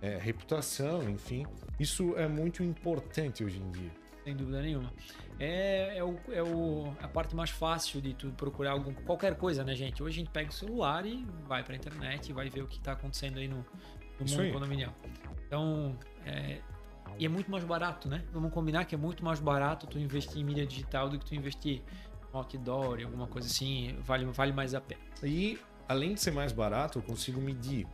é, reputação, enfim. Isso é muito importante hoje em dia. Sem dúvida nenhuma. É, é, o, é o, a parte mais fácil de tu procurar algum, qualquer coisa, né, gente? Hoje a gente pega o celular e vai pra internet e vai ver o que está acontecendo aí no, no mundo condominial. Então, é, e é muito mais barato, né? Vamos combinar que é muito mais barato tu investir em mídia digital do que tu investir em outdoor, alguma coisa assim, vale, vale mais a pena. E além de ser mais barato, eu consigo medir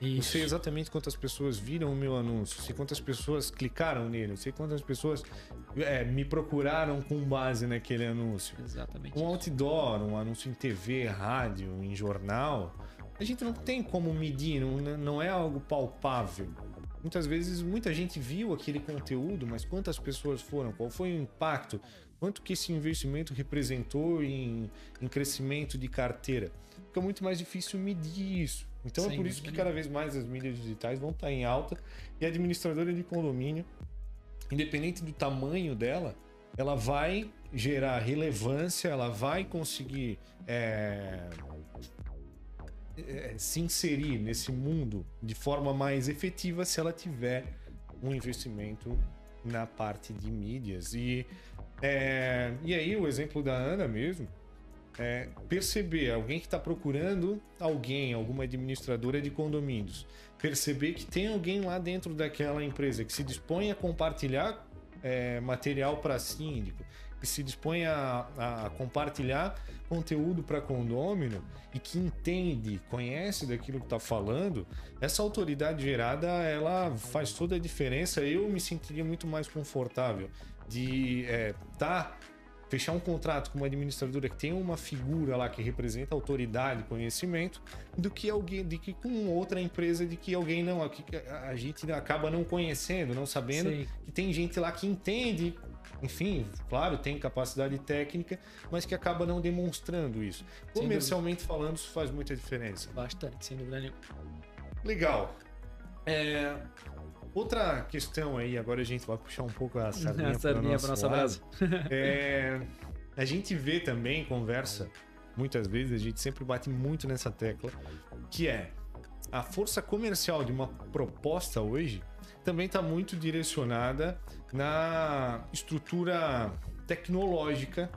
isso. Eu sei exatamente quantas pessoas viram o meu anúncio, sei quantas pessoas clicaram nele, sei quantas pessoas é, me procuraram com base naquele anúncio. Exatamente. Um outdoor, um anúncio em TV, rádio, em jornal, a gente não tem como medir, não, não é algo palpável. Muitas vezes muita gente viu aquele conteúdo, mas quantas pessoas foram? Qual foi o impacto? Quanto que esse investimento representou em, em crescimento de carteira? Fica muito mais difícil medir isso. Então Sem é por isso que cada vez mais as mídias digitais vão estar em alta e a administradora de condomínio, independente do tamanho dela, ela vai gerar relevância, ela vai conseguir é, é, se inserir nesse mundo de forma mais efetiva se ela tiver um investimento na parte de mídias. E, é, e aí o exemplo da Ana mesmo, é, perceber alguém que está procurando alguém, alguma administradora de condomínios, perceber que tem alguém lá dentro daquela empresa que se dispõe a compartilhar é, material para síndico, que se dispõe a, a compartilhar conteúdo para condômino e que entende, conhece daquilo que está falando, essa autoridade gerada ela faz toda a diferença. Eu me sentiria muito mais confortável de estar é, tá fechar um contrato com uma administradora que tem uma figura lá que representa autoridade, conhecimento, do que alguém, de que com outra empresa de que alguém não, a, a gente acaba não conhecendo, não sabendo Sim. que tem gente lá que entende, enfim, claro, tem capacidade técnica, mas que acaba não demonstrando isso. Comercialmente falando, isso faz muita diferença. Bastante, sem dúvida nenhuma. Legal. É, Outra questão aí, agora a gente vai puxar um pouco a sardinha, a sardinha para nossa base. É, a gente vê também, conversa, muitas vezes, a gente sempre bate muito nessa tecla, que é a força comercial de uma proposta hoje também está muito direcionada na estrutura tecnológica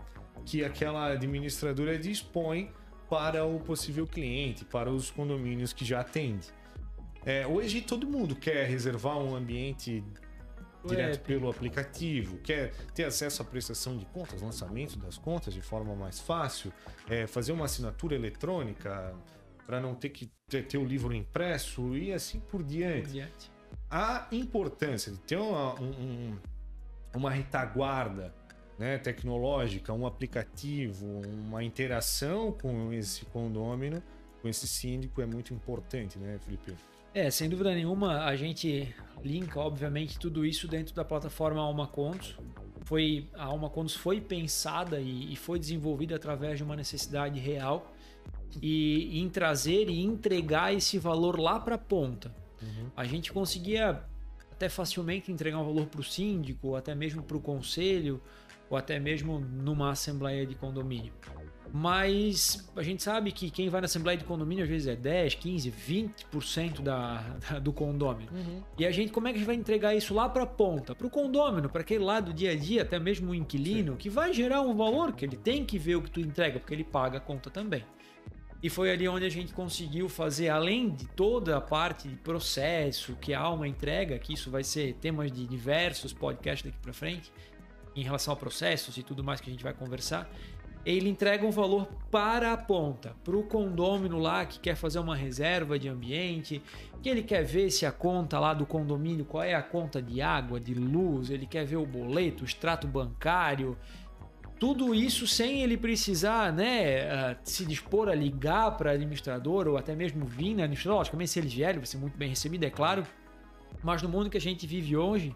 que aquela administradora dispõe para o possível cliente, para os condomínios que já atende. É, hoje todo mundo quer reservar um ambiente direto pelo aplicativo, quer ter acesso à prestação de contas, lançamento das contas de forma mais fácil, é, fazer uma assinatura eletrônica para não ter que ter, ter, o livro impresso e assim por diante. Por diante. A importância de ter uma, um, uma retaguarda né, tecnológica, um aplicativo, uma interação com esse condômino, com esse síndico é muito importante, né, Felipe? É, sem dúvida nenhuma, a gente linka, obviamente, tudo isso dentro da plataforma Alma Contos. Foi, a Alma Contos foi pensada e, e foi desenvolvida através de uma necessidade real e em trazer e entregar esse valor lá para a ponta. Uhum. A gente conseguia até facilmente entregar um valor para o síndico, até mesmo para o conselho, ou até mesmo numa assembleia de condomínio. Mas a gente sabe que quem vai na assembleia de condomínio às vezes é 10, 15, 20% da, da, do condomínio. Uhum. E a gente, como é que a gente vai entregar isso lá para a ponta? Para o condomínio, para aquele lado do dia a dia, até mesmo o inquilino, Sim. que vai gerar um valor que ele tem que ver o que tu entrega, porque ele paga a conta também. E foi ali onde a gente conseguiu fazer, além de toda a parte de processo que a alma entrega, que isso vai ser temas de diversos podcasts daqui para frente, em relação a processos e tudo mais que a gente vai conversar, ele entrega um valor para a ponta, para o condômino lá que quer fazer uma reserva de ambiente, que ele quer ver se a conta lá do condomínio, qual é a conta de água, de luz, ele quer ver o boleto, o extrato bancário, tudo isso sem ele precisar né, se dispor a ligar para administrador ou até mesmo vir na administrador. Logicamente, se ele vier, ele vai ser muito bem recebido, é claro. Mas no mundo que a gente vive hoje,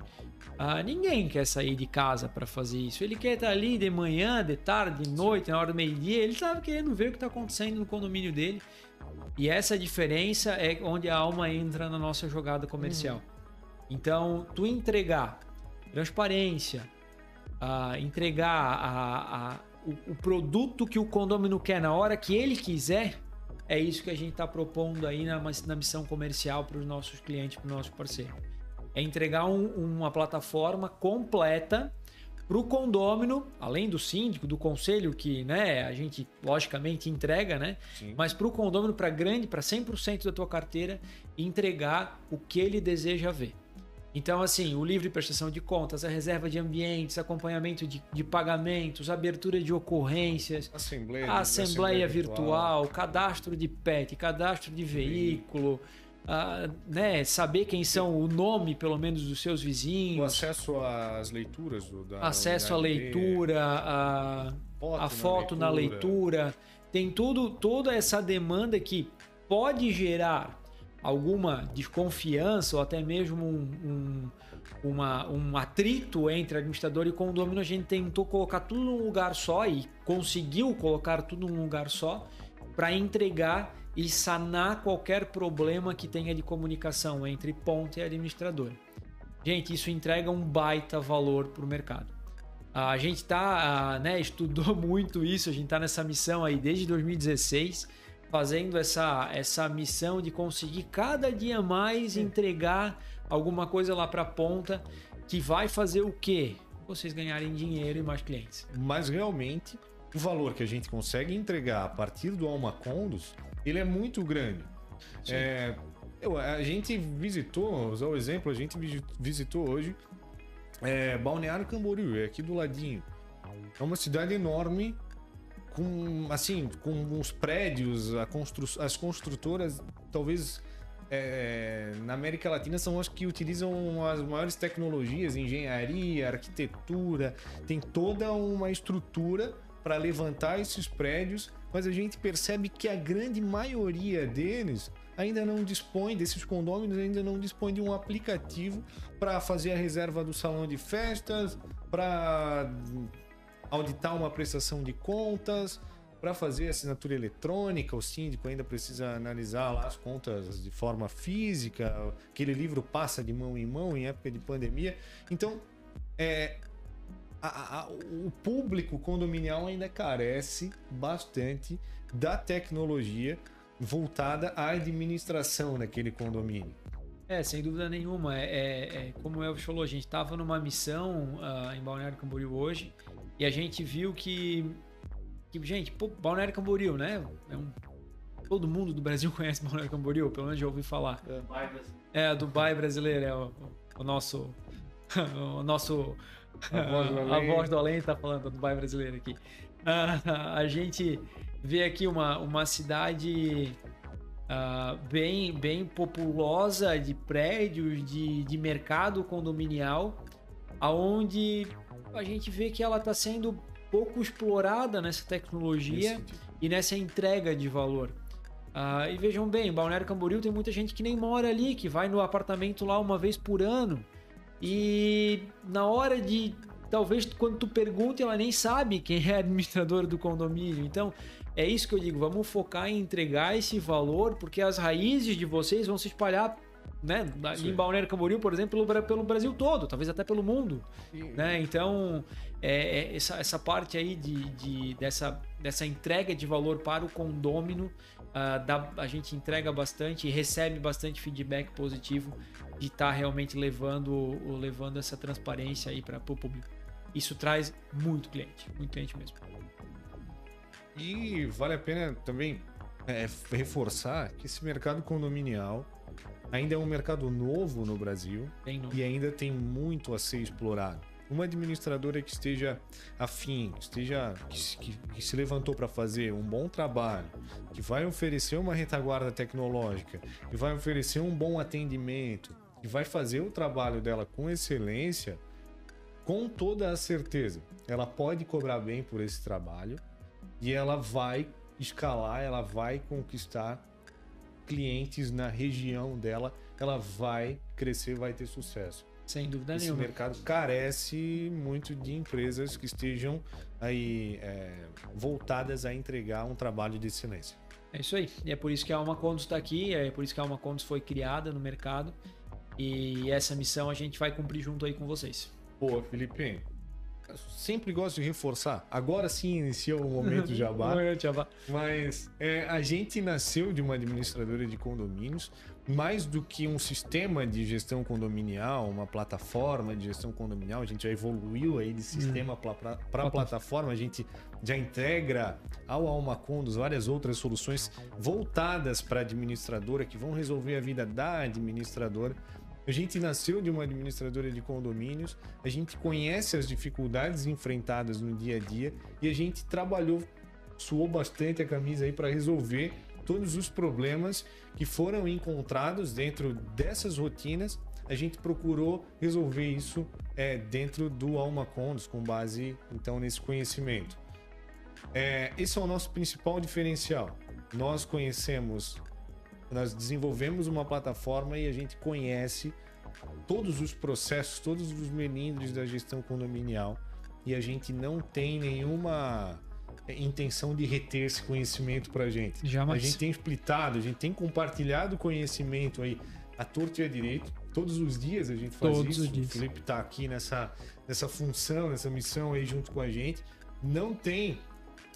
ah, ninguém quer sair de casa para fazer isso. Ele quer estar ali de manhã, de tarde, de noite, na hora do meio-dia. Ele estava querendo ver o que está acontecendo no condomínio dele. E essa diferença é onde a alma entra na nossa jogada comercial. Uhum. Então, tu entregar transparência, uh, entregar a, a, o, o, produto que o condomínio quer na hora que ele quiser, é isso que a gente está propondo aí na, na missão comercial para os nossos clientes, para os nossos parceiros. É entregar um, uma plataforma completa para o condômino, além do síndico, do conselho, que né, a gente logicamente entrega, né? Sim. Mas para o condômino, para grande, para 100% da tua carteira, entregar o que ele deseja ver. Então, assim, o livre prestação de contas, a reserva de ambientes, acompanhamento de, de pagamentos, abertura de ocorrências, assembleia, a assembleia, virtual, virtual, cadastro de PET, cadastro de veículo, né, saber quem são o nome, pelo menos, dos seus vizinhos. O acesso às leituras. Do, da, acesso à leitura, a, foto a foto na leitura. na leitura. Tem tudo, toda essa demanda que pode gerar alguma desconfiança ou até mesmo um, um, uma, um atrito entre administrador e condomínio, a gente tentou colocar tudo num lugar só e conseguiu colocar tudo num lugar só para entregar e sanar qualquer problema que tenha de comunicação entre ponta e administrador. Gente, isso entrega um baita valor para o mercado. A gente tá, né, estudou muito isso, a gente está nessa missão aí desde 2016 fazendo essa, essa missão de conseguir cada dia mais entregar alguma coisa lá para a ponta que vai fazer o quê? Vocês ganharem dinheiro e mais clientes. Mas realmente o valor que a gente consegue entregar a partir do Alma Condos, ele é muito grande. É, eu, a gente visitou, usar o exemplo, a gente visitou hoje é, Balneário Camboriú, é aqui do ladinho. É uma cidade enorme com assim com os prédios constru as construtoras talvez é, na América Latina são as que utilizam as maiores tecnologias engenharia arquitetura tem toda uma estrutura para levantar esses prédios mas a gente percebe que a grande maioria deles ainda não dispõe desses condôminos ainda não dispõe de um aplicativo para fazer a reserva do salão de festas para auditar uma prestação de contas, para fazer assinatura eletrônica, o síndico ainda precisa analisar lá as contas de forma física, aquele livro passa de mão em mão em época de pandemia. Então, é, a, a, o público condominial ainda carece bastante da tecnologia voltada à administração daquele condomínio. É, sem dúvida nenhuma. É, é, é como o Elvis falou, a gente estava numa missão uh, em Balneário Camboriú hoje e a gente viu que, que gente, pô, Balneário Camboriú, né? É um, todo mundo do Brasil conhece Balneário Camboriú, pelo menos já ouvi falar. É, é Dubai brasileiro, é o, o nosso o nosso a voz do além, a voz do além tá falando do Dubai brasileiro aqui. Uh, a gente vê aqui uma, uma cidade uh, bem, bem populosa de prédios, de, de mercado condominial, aonde a gente vê que ela está sendo pouco explorada nessa tecnologia e nessa entrega de valor. Uh, e vejam bem, Balneário Camboriú tem muita gente que nem mora ali, que vai no apartamento lá uma vez por ano. E na hora de. Talvez quando tu pergunta, ela nem sabe quem é administrador do condomínio. Então, é isso que eu digo, vamos focar em entregar esse valor, porque as raízes de vocês vão se espalhar né? Em Balneário Camboriú, por exemplo, pelo, pelo Brasil todo, talvez até pelo mundo, né? Então, é, é, essa, essa parte aí de, de, dessa, dessa entrega de valor para o condômino, uh, dá, a gente entrega bastante e recebe bastante feedback positivo de estar tá realmente levando, levando essa transparência aí para o público. Isso traz muito cliente, muito cliente mesmo. E vale a pena também é, reforçar que esse mercado condominial ainda é um mercado novo no Brasil e ainda tem muito a ser explorado. Uma administradora que esteja afim, esteja que, que se levantou para fazer um bom trabalho, que vai oferecer uma retaguarda tecnológica, que vai oferecer um bom atendimento, que vai fazer o trabalho dela com excelência, com toda a certeza, ela pode cobrar bem por esse trabalho e ela vai escalar, ela vai conquistar clientes na região dela, ela vai crescer, vai ter sucesso. Sem dúvida Esse nenhuma. Esse mercado carece muito de empresas que estejam aí é, voltadas a entregar um trabalho de excelência. É isso aí. E é por isso que a Alma Condus está aqui, é por isso que a Alma Condus foi criada no mercado. E essa missão a gente vai cumprir junto aí com vocês. Boa, Felipe sempre gosto de reforçar. Agora sim iniciou o momento jabá. Mas é, a gente nasceu de uma administradora de condomínios, mais do que um sistema de gestão condominial, uma plataforma de gestão condominial, a gente já evoluiu aí de sistema hum. para plataforma, a gente já integra ao Alma Condos várias outras soluções voltadas para a administradora que vão resolver a vida da administradora. A gente nasceu de uma administradora de condomínios, a gente conhece as dificuldades enfrentadas no dia a dia e a gente trabalhou, suou bastante a camisa aí para resolver todos os problemas que foram encontrados dentro dessas rotinas. A gente procurou resolver isso é, dentro do Alma Condos, com base então nesse conhecimento. É, esse é o nosso principal diferencial. Nós conhecemos nós desenvolvemos uma plataforma e a gente conhece todos os processos, todos os melindres da gestão condominial e a gente não tem nenhuma intenção de reter esse conhecimento para a gente. Jamais. A gente tem explitado, a gente tem compartilhado conhecimento aí a torto e a direito. Todos os dias a gente faz Todos isso. Os dias. O Felipe está aqui nessa, nessa função, nessa missão aí junto com a gente. Não tem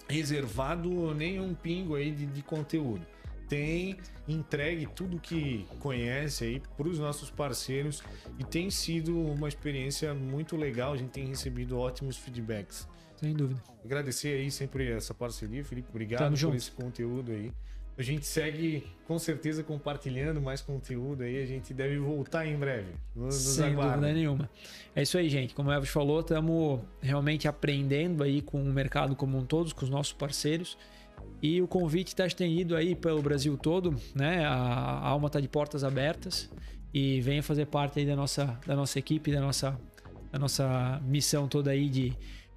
reservado nenhum pingo aí de, de conteúdo tem entregue tudo que conhece aí para os nossos parceiros e tem sido uma experiência muito legal. A gente tem recebido ótimos feedbacks. Sem dúvida. Agradecer aí sempre essa parceria, Felipe. Obrigado Tamo por junto. esse conteúdo aí. A gente segue com certeza compartilhando mais conteúdo aí. A gente deve voltar em breve. Nos, Sem nos dúvida nenhuma. É isso aí, gente. Como o Elvis falou, estamos realmente aprendendo aí com o mercado como um todo, com os nossos parceiros. E o convite está estendido aí pelo Brasil todo, né? A, Alma está de portas abertas e venha fazer parte aí da nossa, da nossa equipe, da nossa, da nossa missão toda aí de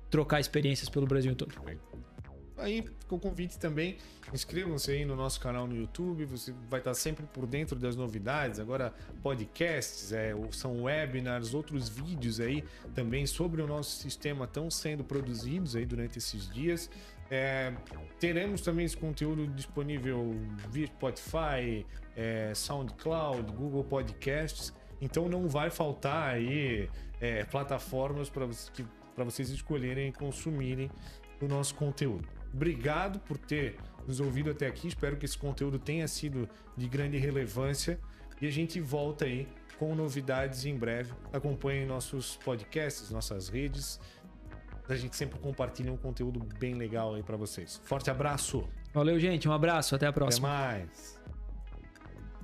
trocar experiências pelo Brasil todo. Aí com o convite também, inscrevam-se aí no nosso canal no YouTube, você vai estar sempre por dentro das novidades, agora podcasts, é, são webinars, outros vídeos aí também sobre o nosso sistema estão sendo produzidos aí durante esses dias. É, teremos também esse conteúdo disponível via Spotify, é, SoundCloud, Google Podcasts. Então não vai faltar aí é, plataformas para vocês escolherem e consumirem o nosso conteúdo. Obrigado por ter nos ouvido até aqui. Espero que esse conteúdo tenha sido de grande relevância. E a gente volta aí com novidades em breve. Acompanhem nossos podcasts, nossas redes. A gente sempre compartilha um conteúdo bem legal aí para vocês. Forte abraço. Valeu, gente. Um abraço. Até a próxima. Até mais.